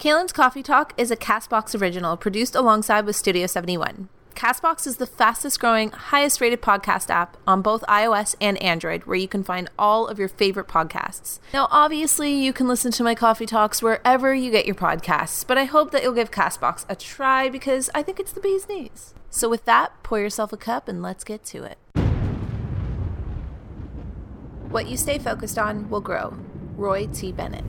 Kalyn's Coffee Talk is a Castbox original produced alongside with Studio 71. Castbox is the fastest growing, highest rated podcast app on both iOS and Android, where you can find all of your favorite podcasts. Now, obviously, you can listen to my coffee talks wherever you get your podcasts, but I hope that you'll give Castbox a try because I think it's the bee's knees. So, with that, pour yourself a cup and let's get to it. What you stay focused on will grow. Roy T. Bennett.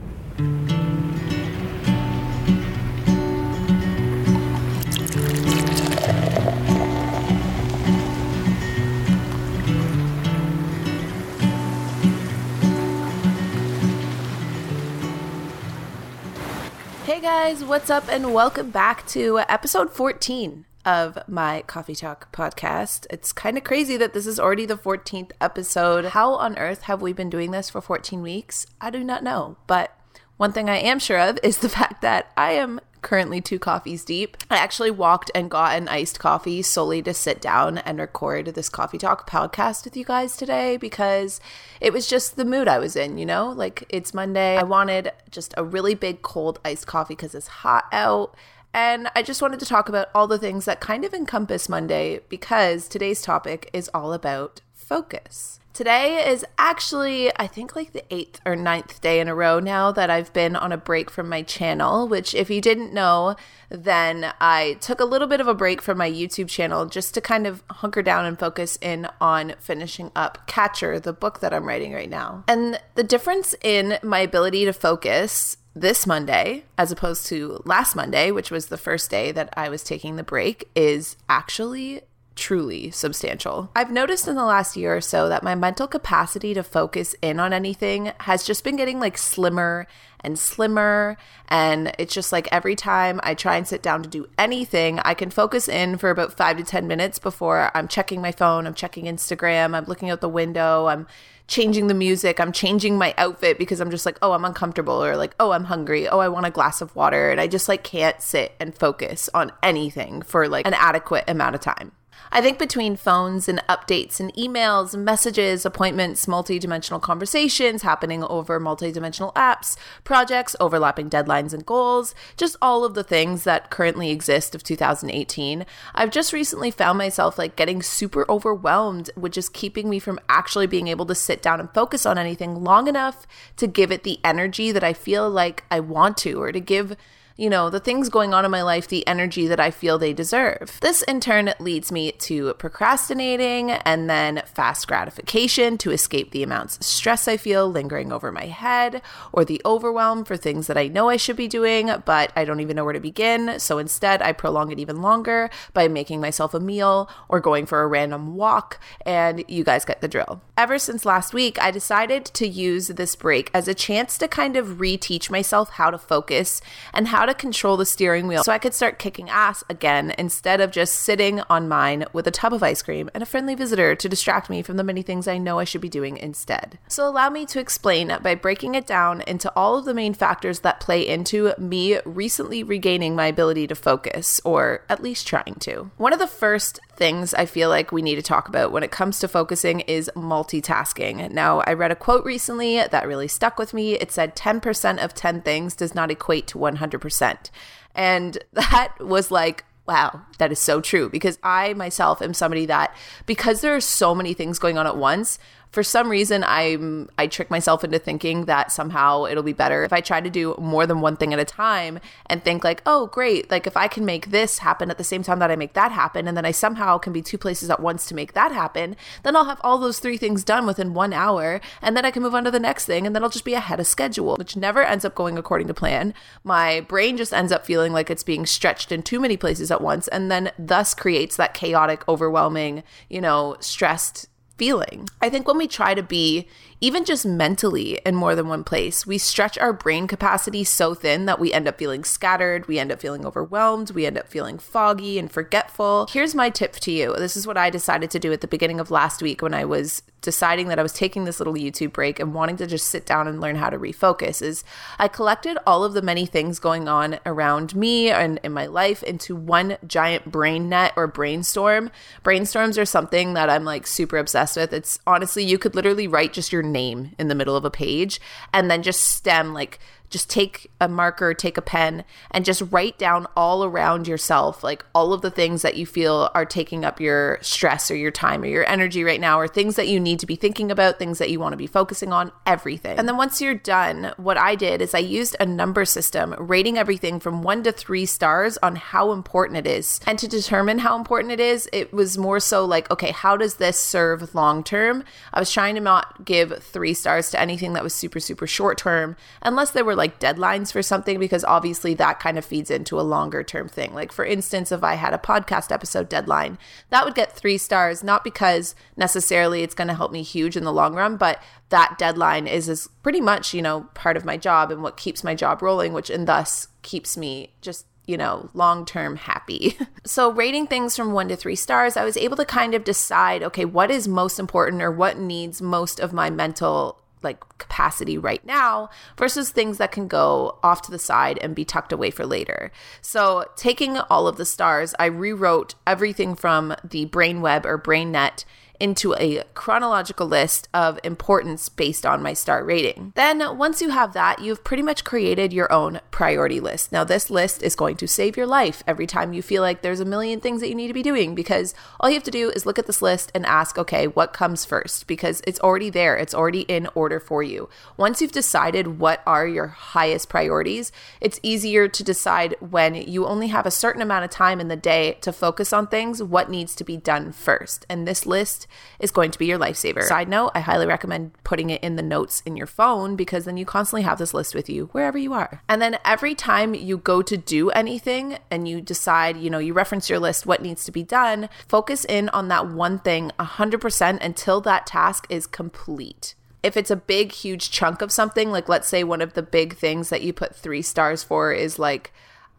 Hey guys, what's up, and welcome back to episode 14 of my Coffee Talk podcast. It's kind of crazy that this is already the 14th episode. How on earth have we been doing this for 14 weeks? I do not know, but one thing I am sure of is the fact that I am currently two coffees deep. I actually walked and got an iced coffee solely to sit down and record this Coffee Talk podcast with you guys today because it was just the mood I was in, you know? Like it's Monday. I wanted just a really big cold iced coffee because it's hot out. And I just wanted to talk about all the things that kind of encompass Monday because today's topic is all about focus. Today is actually, I think, like the eighth or ninth day in a row now that I've been on a break from my channel. Which, if you didn't know, then I took a little bit of a break from my YouTube channel just to kind of hunker down and focus in on finishing up Catcher, the book that I'm writing right now. And the difference in my ability to focus this Monday, as opposed to last Monday, which was the first day that I was taking the break, is actually truly substantial. I've noticed in the last year or so that my mental capacity to focus in on anything has just been getting like slimmer and slimmer. And it's just like every time I try and sit down to do anything, I can focus in for about five to 10 minutes before I'm checking my phone, I'm checking Instagram, I'm looking out the window, I'm changing the music, I'm changing my outfit because I'm just like, oh, I'm uncomfortable or like, oh, I'm hungry, oh, I want a glass of water. And I just like can't sit and focus on anything for like an adequate amount of time. I think between phones and updates and emails, messages, appointments, multi-dimensional conversations happening over multi-dimensional apps, projects, overlapping deadlines and goals, just all of the things that currently exist of 2018, I've just recently found myself like getting super overwhelmed, which is keeping me from actually being able to sit down and focus on anything long enough to give it the energy that I feel like I want to or to give you know, the things going on in my life the energy that I feel they deserve. This in turn leads me to procrastinating and then fast gratification to escape the amounts of stress I feel lingering over my head or the overwhelm for things that I know I should be doing, but I don't even know where to begin. So instead, I prolong it even longer by making myself a meal or going for a random walk, and you guys get the drill. Ever since last week, I decided to use this break as a chance to kind of reteach myself how to focus and how how to control the steering wheel so I could start kicking ass again instead of just sitting on mine with a tub of ice cream and a friendly visitor to distract me from the many things I know I should be doing instead. So, allow me to explain by breaking it down into all of the main factors that play into me recently regaining my ability to focus, or at least trying to. One of the first things I feel like we need to talk about when it comes to focusing is multitasking. Now, I read a quote recently that really stuck with me. It said 10% of 10 things does not equate to 100%. And that was like, wow, that is so true because I myself am somebody that, because there are so many things going on at once, for some reason I'm I trick myself into thinking that somehow it'll be better if I try to do more than one thing at a time and think like, "Oh, great, like if I can make this happen at the same time that I make that happen and then I somehow can be two places at once to make that happen, then I'll have all those three things done within 1 hour and then I can move on to the next thing and then I'll just be ahead of schedule, which never ends up going according to plan. My brain just ends up feeling like it's being stretched in too many places at once and then thus creates that chaotic, overwhelming, you know, stressed feeling. I think when we try to be even just mentally in more than one place, we stretch our brain capacity so thin that we end up feeling scattered, we end up feeling overwhelmed, we end up feeling foggy and forgetful. Here's my tip to you. This is what I decided to do at the beginning of last week when I was deciding that I was taking this little YouTube break and wanting to just sit down and learn how to refocus is I collected all of the many things going on around me and in my life into one giant brain net or brainstorm. Brainstorms are something that I'm like super obsessed with. It's honestly you could literally write just your name in the middle of a page and then just stem like just take a marker, take a pen, and just write down all around yourself, like all of the things that you feel are taking up your stress or your time or your energy right now, or things that you need to be thinking about, things that you want to be focusing on, everything. And then once you're done, what I did is I used a number system, rating everything from one to three stars on how important it is. And to determine how important it is, it was more so like, okay, how does this serve long term? I was trying to not give three stars to anything that was super, super short term, unless there were like deadlines for something, because obviously that kind of feeds into a longer term thing. Like, for instance, if I had a podcast episode deadline, that would get three stars, not because necessarily it's going to help me huge in the long run, but that deadline is is pretty much you know part of my job and what keeps my job rolling which and thus keeps me just you know, long term happy. so, rating things from one to three stars, I was able to kind of decide okay, what is most important or what needs most of my mental like capacity right now versus things that can go off to the side and be tucked away for later. So, taking all of the stars, I rewrote everything from the brain web or brain net into a chronological list of importance based on my star rating. Then, once you have that, you've pretty much created your own priority list. Now, this list is going to save your life every time you feel like there's a million things that you need to be doing because all you have to do is look at this list and ask, okay, what comes first? Because it's already there, it's already in order for you. Once you've decided what are your highest priorities, it's easier to decide when you only have a certain amount of time in the day to focus on things, what needs to be done first. And this list is going to be your lifesaver. Side note, I highly recommend putting it in the notes in your phone because then you constantly have this list with you wherever you are. And then every time you go to do anything and you decide, you know, you reference your list, what needs to be done, focus in on that one thing 100% until that task is complete if it's a big, huge chunk of something, like let's say one of the big things that you put three stars for is like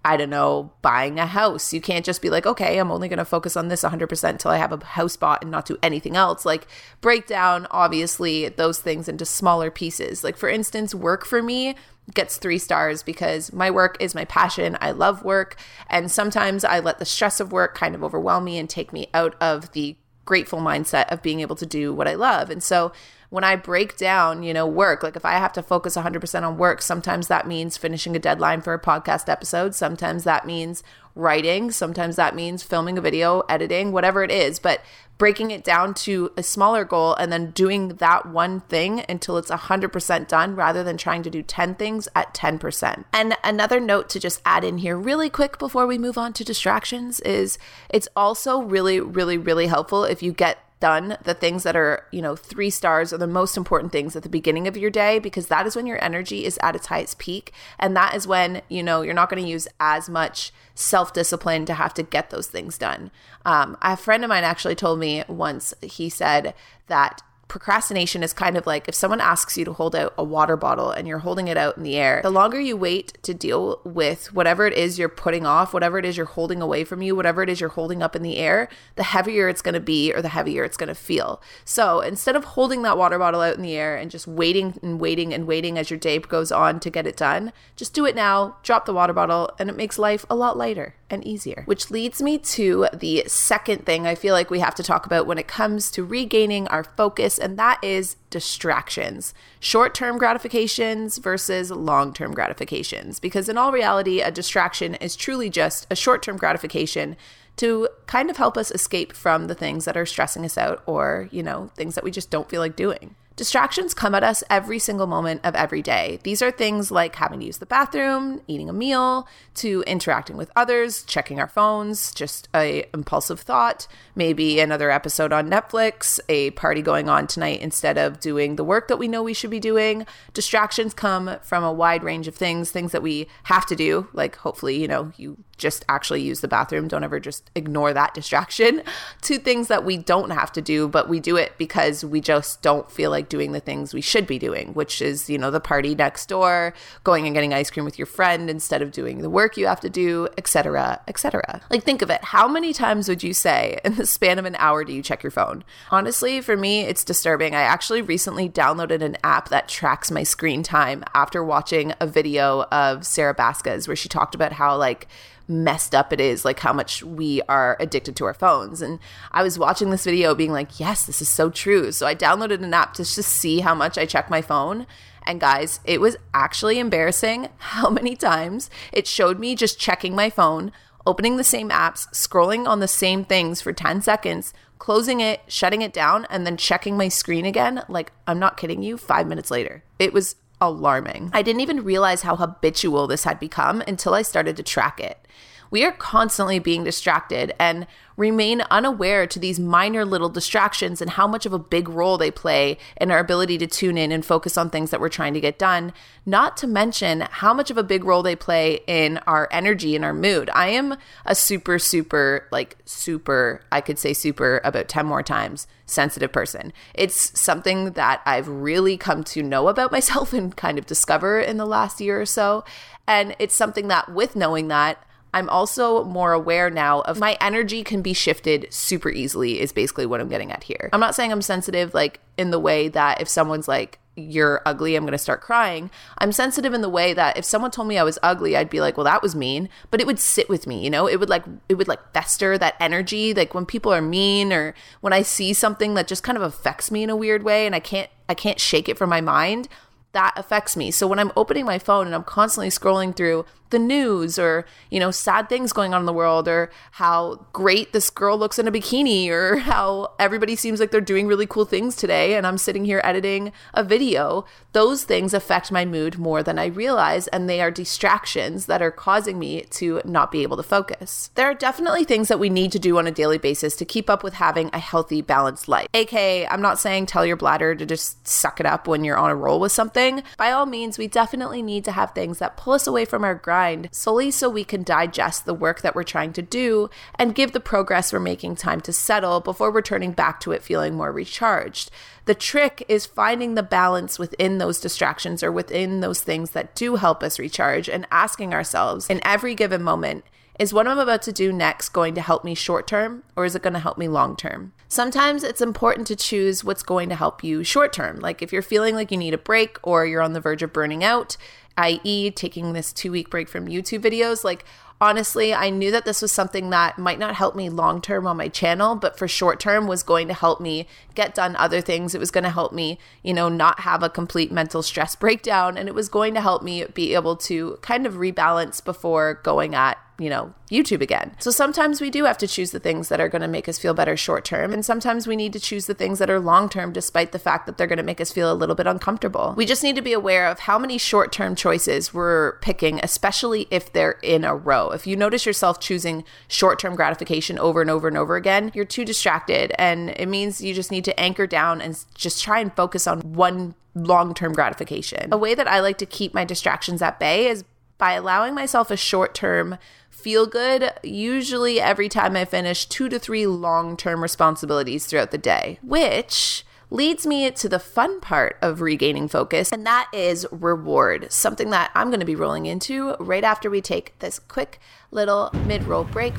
I don't know, buying a house. You can't just be like, okay, I'm only going to focus on this 100% until I have a house bought and not do anything else. Like, break down, obviously, those things into smaller pieces. Like, for instance, work for me gets three stars because my work is my passion. I love work. And sometimes I let the stress of work kind of overwhelm me and take me out of the grateful mindset of being able to do what I love. And so, when I break down, you know, work, like if I have to focus 100% on work, sometimes that means finishing a deadline for a podcast episode. Sometimes that means writing. Sometimes that means filming a video, editing, whatever it is. But breaking it down to a smaller goal and then doing that one thing until it's 100% done rather than trying to do 10 things at 10%. And another note to just add in here really quick before we move on to distractions is it's also really, really, really helpful if you get done the things that are, you know, three stars are the most important things at the beginning of your day because that is when your energy is at its highest peak. And that is when, you know, you're not going to use as much self discipline to have to get those things done. Um, a friend of mine actually told me once, he said that procrastination is kind of like if someone asks you to hold out a water bottle and you're holding it out in the air, the longer you wait to deal with whatever it is you're putting off, whatever it is you're holding away from you, whatever it is you're holding up in the air, the heavier it's going to be or the heavier it's going to feel. So instead of holding that water bottle out in the air and just waiting and waiting and waiting as your day goes on to get it done, just do it now, drop the water bottle, and it makes life a lot lighter and easier. Which leads me to the second thing I feel like we have to talk about when it comes to regaining our focus and that is distractions. Short term gratifications versus long term gratifications. Because in all reality, a distraction is truly just a short term gratification to kind of help us escape from the things that are stressing us out or, you know, things that we just don't feel like doing. Distractions come at us every single moment of every day. These are things like having to use the bathroom, eating a meal, to interacting with others, checking our phones, just a impulsive thought, maybe another episode on Netflix, a party going on tonight instead of doing the work that we know we should be doing. Distractions come from a wide range of things, things that we have to do, like hopefully, you know, you just actually use the bathroom. Don't ever just ignore that distraction. To things that we don't have to do, but we do it because we just don't feel like doing the things we should be doing, which is, you know, the party next door, going and getting ice cream with your friend instead of doing the work you have to do, etc., etc. Like think of it. How many times would you say in the span of an hour do you check your phone? Honestly, for me, it's disturbing. I actually recently downloaded an app that tracks my screen time after watching a video of Sarah Baskes where she talked about how like messed up it is, like how much we are addicted to our phones. And I was watching this video being like, yes, this is so true. So I downloaded an app to just see how much I check my phone. And guys, it was actually embarrassing how many times it showed me just checking my phone, opening the same apps, scrolling on the same things for 10 seconds, closing it, shutting it down, and then checking my screen again. Like, I'm not kidding you, five minutes later. It was alarming. I didn't even realize how habitual this had become until I started to track it. We are constantly being distracted and remain unaware to these minor little distractions and how much of a big role they play in our ability to tune in and focus on things that we're trying to get done, not to mention how much of a big role they play in our energy and our mood. I am a super, super, like super, I could say super about 10 more times sensitive person. It's something that I've really come to know about myself and kind of discover in the last year or so. And it's something that, with knowing that, I'm also more aware now of my energy can be shifted super easily, is basically what I'm getting at here. I'm not saying I'm sensitive, like in the way that if someone's like, you're ugly, I'm going to start crying. I'm sensitive in the way that if someone told me I was ugly, I'd be like, well, that was mean, but it would sit with me, you know? It would like, it would like fester that energy. Like when people are mean or when I see something that just kind of affects me in a weird way and I can't, I can't shake it from my mind, that affects me. So when I'm opening my phone and I'm constantly scrolling through the news or, you know, sad things going on in the world or how great this girl looks in a bikini or how everybody seems like they're doing really cool things today and I'm sitting here editing a video, those things affect my mood more than I realize and they are distractions that are causing me to not be able to focus. There are definitely things that we need to do on a daily basis to keep up with having a healthy, balanced life. AK, I'm not saying tell your bladder to just suck it up when you're on a roll with something. By all means, we definitely need to have things that pull us away from our grind mind solely so we can digest the work that we're trying to do and give the progress we're making time to settle before returning back to it feeling more recharged. The trick is finding the balance within those distractions or within those things that do help us recharge and asking ourselves in every given moment, is what I'm about to do next going to help me short term or is it going to help me long term? Sometimes it's important to choose what's going to help you short term. Like if you're feeling like you need a break or you're on the verge of burning out, i.e., taking this two week break from YouTube videos, like honestly, I knew that this was something that might not help me long term on my channel, but for short term was going to help me get done other things. It was going to help me, you know, not have a complete mental stress breakdown. And it was going to help me be able to kind of rebalance before going at you know, YouTube again. So sometimes we do have to choose the things that are going to make us feel better short term. And sometimes we need to choose the things that are long term, despite the fact that they're going to make us feel a little bit uncomfortable. We just need to be aware of how many short term choices we're picking, especially if they're in a row. If you notice yourself choosing short term gratification over and over and over again, you're too distracted. And it means you just need to anchor down and just try and focus on one long term gratification. A way that I like to keep my distractions at bay is by allowing myself a short term feel good usually every time I finish two to three long term responsibilities throughout the day, which leads me to the fun part of regaining focus, and that is reward, something that I'm going to be rolling into right after we take this quick little mid roll break.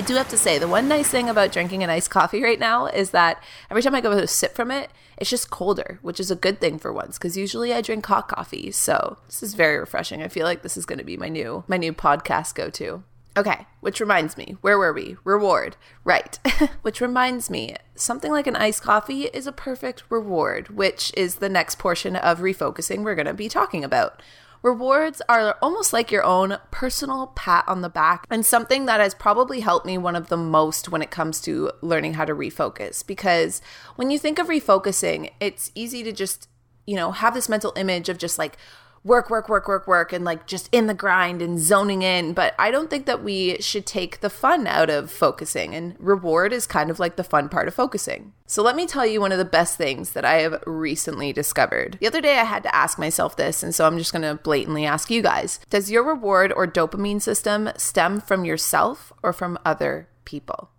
I do have to say, the one nice thing about drinking an iced coffee right now is that every time I go to sip from it, it's just colder, which is a good thing for once because usually I drink hot coffee. So this is very refreshing. I feel like this is going to be my new my new podcast go to. Okay, which reminds me, where were we? Reward. Right. which reminds me, something like an iced coffee is a perfect reward, which is the next portion of refocusing we're going to be talking about. Rewards are almost like your own personal pat on the back and something that has probably helped me one of the most when it comes to learning how to refocus. Because when you think of refocusing, it's easy to just, you know, have this mental image of just like, work, work, work, work, work, and like just in the grind and zoning in. But I don't think that we should take the fun out of focusing, and reward is kind of like the fun part of focusing. So let me tell you one of the best things that I have recently discovered. The other day I had to ask myself this, and so I'm just gonna blatantly ask you guys Does your reward or dopamine system stem from yourself or from other people?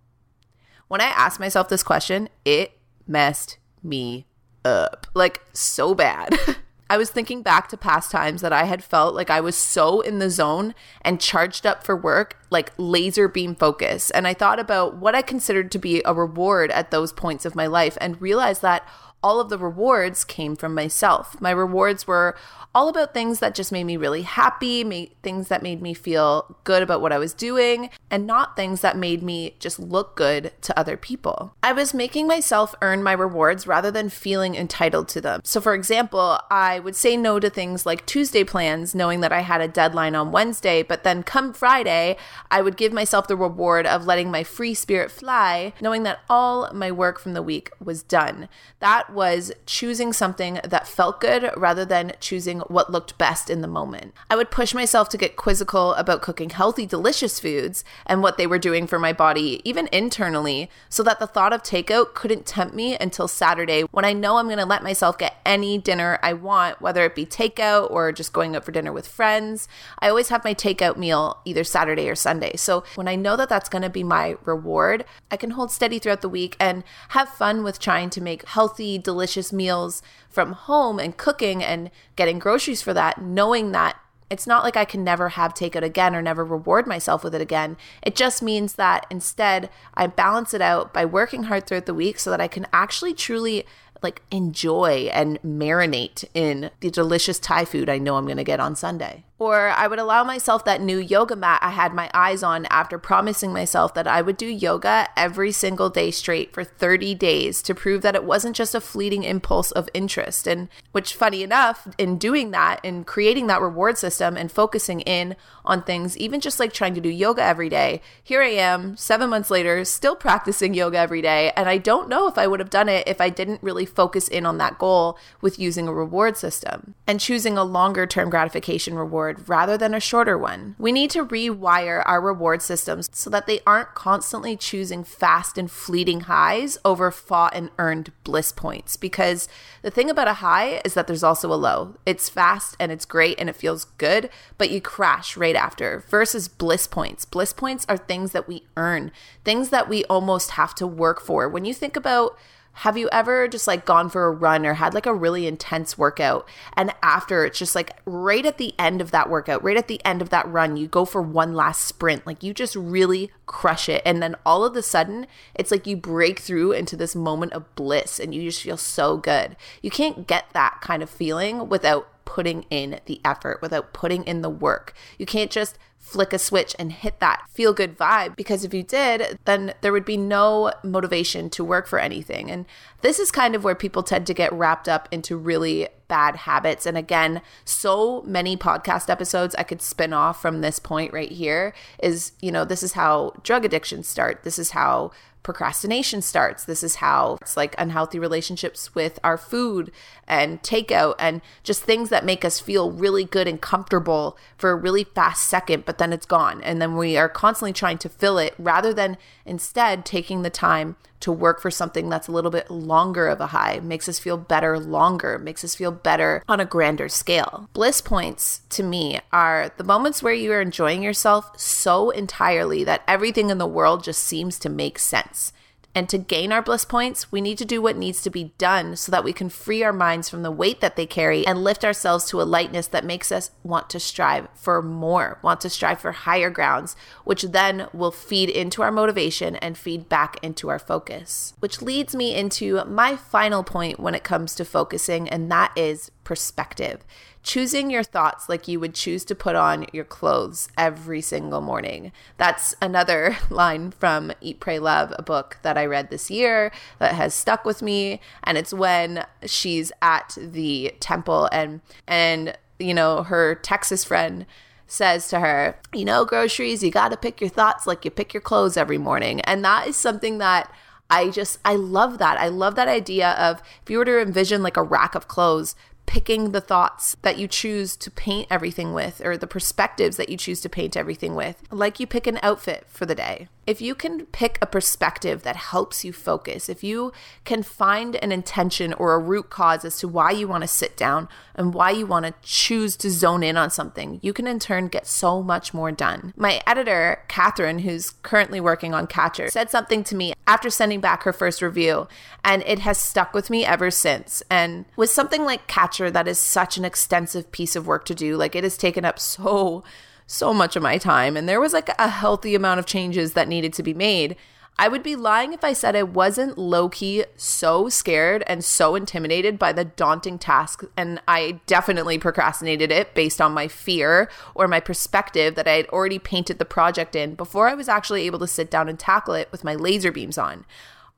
When I asked myself this question, it messed me up like so bad. I was thinking back to past times that I had felt like I was so in the zone and charged up for work, like laser beam focus. And I thought about what I considered to be a reward at those points of my life and realized that all of the rewards came from myself. My rewards were all about things that just made me really happy, made, things that made me feel good about what I was doing, and not things that made me just look good to other people. I was making myself earn my rewards rather than feeling entitled to them. So, for example, I would say no to things like Tuesday plans, knowing that I had a deadline on Wednesday, but then come Friday, I would give myself the reward of letting my free spirit fly, knowing that all my work from the week was done. That was choosing something that felt good rather than choosing what looked best in the moment. I would push myself to get quizzical about cooking healthy, delicious foods and what they were doing for my body, even internally, so that the thought of takeout couldn't tempt me until Saturday when I know I'm going to let myself get any dinner I want, whether it be takeout or just going out for dinner with friends. I always have my takeout meal either Saturday or Sunday. So when I know that that's going to be my reward, I can hold steady throughout the week and have fun with trying to make healthy, delicious meals from home and cooking and getting groceries for that, knowing that it's not like I can never have takeout again or never reward myself with it again. It just means that instead I balance it out by working hard throughout the week so that I can actually truly like enjoy and marinate in the delicious Thai food I know I'm going to get on Sunday. Or I would allow myself that new yoga mat I had my eyes on after promising myself that I would do yoga every single day straight for 30 days to prove that it wasn't just a fleeting impulse of interest. And which, funny enough, in doing that, in creating that reward system and focusing in on things, even just like trying to do yoga every day, here I am, seven months later, still practicing yoga every day. And I don't know if I would have done it if I didn't really focus in on that goal with using a reward system and choosing a longer term gratification reward reward rather than a shorter one. We need to rewire our reward systems so that they aren't constantly choosing fast and fleeting highs over fought and earned bliss points. Because the thing about a high is that there's also a low. It's fast and it's great and it feels good, but you crash right after. Versus bliss points. Bliss points are things that we earn, things that we almost have to work for. When you think about have you ever just like gone for a run or had like a really intense workout and after it's just like right at the end of that workout, right at the end of that run, you go for one last sprint, like you just really crush it and then all of a sudden it's like you break through into this moment of bliss and you just feel so good. You can't get that kind of feeling without putting in the effort, without putting in the work. You can't just flick a switch and hit that feel good vibe because if you did, then there would be no motivation to work for anything. And this is kind of where people tend to get wrapped up into really bad habits. And again, so many podcast episodes I could spin off from this point right here is, you know, this is how drug addictions start. This is how procrastination starts. This is how it's like unhealthy relationships with our food and takeout and just things that make us feel really good and comfortable for a really fast second, but then it's gone. And then we are constantly trying to fill it rather than instead taking the time to work for something that's a little bit longer of a high, makes us feel better longer, makes us feel better on a grander scale. Bliss points to me are the moments where you are enjoying yourself so entirely that everything in the world just seems to make sense. And to gain our bliss points, we need to do what needs to be done so that we can free our minds from the weight that they carry and lift ourselves to a lightness that makes us want to strive for more, want to strive for higher grounds, which then will feed into our motivation and feed back into our focus. Which leads me into my final point when it comes to focusing, and that is perspective choosing your thoughts like you would choose to put on your clothes every single morning. That's another line from Eat, Pray, Love, a book that I read this year that has stuck with me. And it's when she's at the temple and, and, you know, her Texas friend says to her, you know, groceries, you got to pick your thoughts like you pick your clothes every morning. And that is something that I just, I love that. I love that idea of if you were to envision like a rack of clothes, picking the thoughts that you choose to paint everything with or the perspectives that you choose to paint everything with, like you pick an outfit for the day. If you can pick a perspective that helps you focus, if you can find an intention or a root cause as to why you want to sit down and why you want to choose to zone in on something, you can in turn get so much more done. My editor, Catherine, who's currently working on Catcher, said something to me after sending back her first review, and it has stuck with me ever since. And with something like Catcher, that is such an extensive piece of work to do. Like it has taken up so, so much of my time. And there was like a healthy amount of changes that needed to be made. I would be lying if I said I wasn't low key so scared and so intimidated by the daunting task. And I definitely procrastinated it based on my fear or my perspective that I had already painted the project in before I was actually able to sit down and tackle it with my laser beams on.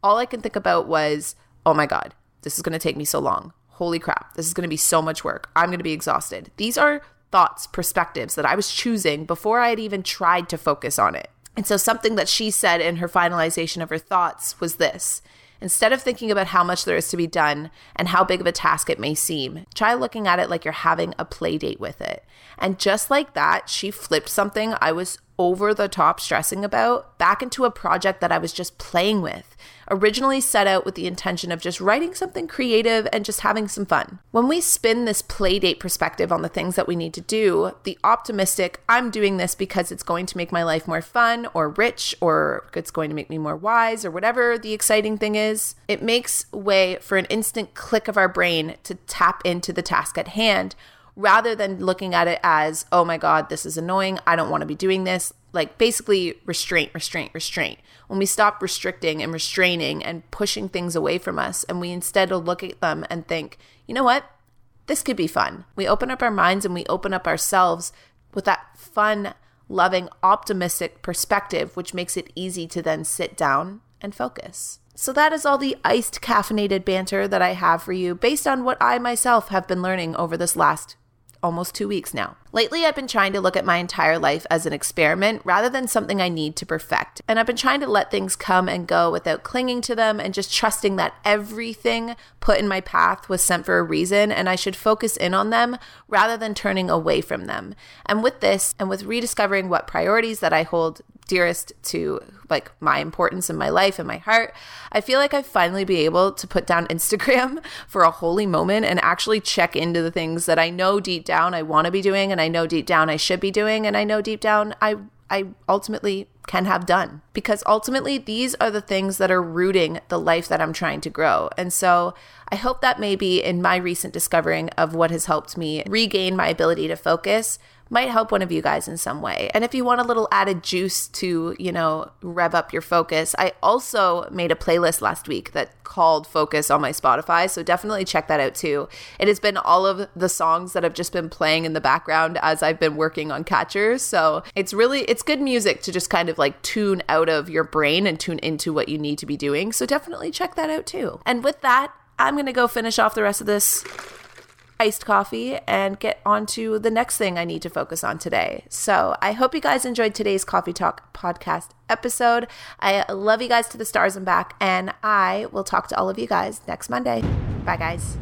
All I can think about was, oh my God, this is going to take me so long. Holy crap, this is going to be so much work. I'm going to be exhausted. These are thoughts, perspectives that I was choosing before I had even tried to focus on it. And so, something that she said in her finalization of her thoughts was this Instead of thinking about how much there is to be done and how big of a task it may seem, try looking at it like you're having a play date with it. And just like that, she flipped something I was over the top stressing about back into a project that I was just playing with. Originally set out with the intention of just writing something creative and just having some fun. When we spin this playdate perspective on the things that we need to do, the optimistic, I'm doing this because it's going to make my life more fun or rich or it's going to make me more wise or whatever the exciting thing is, it makes way for an instant click of our brain to tap into the task at hand rather than looking at it as, oh my God, this is annoying. I don't want to be doing this. Like basically restraint, restraint, restraint. When we stop restricting and restraining and pushing things away from us, and we instead look at them and think, you know what? This could be fun. We open up our minds and we open up ourselves with that fun, loving, optimistic perspective, which makes it easy to then sit down and focus. So, that is all the iced caffeinated banter that I have for you based on what I myself have been learning over this last almost two weeks now. Lately, I've been trying to look at my entire life as an experiment rather than something I need to perfect. And I've been trying to let things come and go without clinging to them and just trusting that everything put in my path was sent for a reason and I should focus in on them rather than turning away from them. And with this, and with rediscovering what priorities that I hold dearest to like my importance in my life and my heart, I feel like I've finally be able to put down Instagram for a holy moment and actually check into the things that I know deep down I want to be doing and I know deep down I should be doing and I know deep down I I ultimately can have done because ultimately these are the things that are rooting the life that I'm trying to grow. And so I hope that maybe in my recent discovering of what has helped me regain my ability to focus, might help one of you guys in some way. And if you want a little added juice to, you know, rev up your focus, I also made a playlist last week that called Focus on my Spotify. So definitely check that out too. It has been all of the songs that have just been playing in the background as I've been working on catchers. So it's really it's good music to just kind of like tune out of your brain and tune into what you need to be doing. So definitely check that out too. And with that, I'm going to go finish off the rest of this iced coffee and get on to the next thing I need to focus on today. So I hope you guys enjoyed today's Coffee Talk podcast episode. I love you guys to the stars and back, and I will talk to all of you guys next Monday. Bye, guys.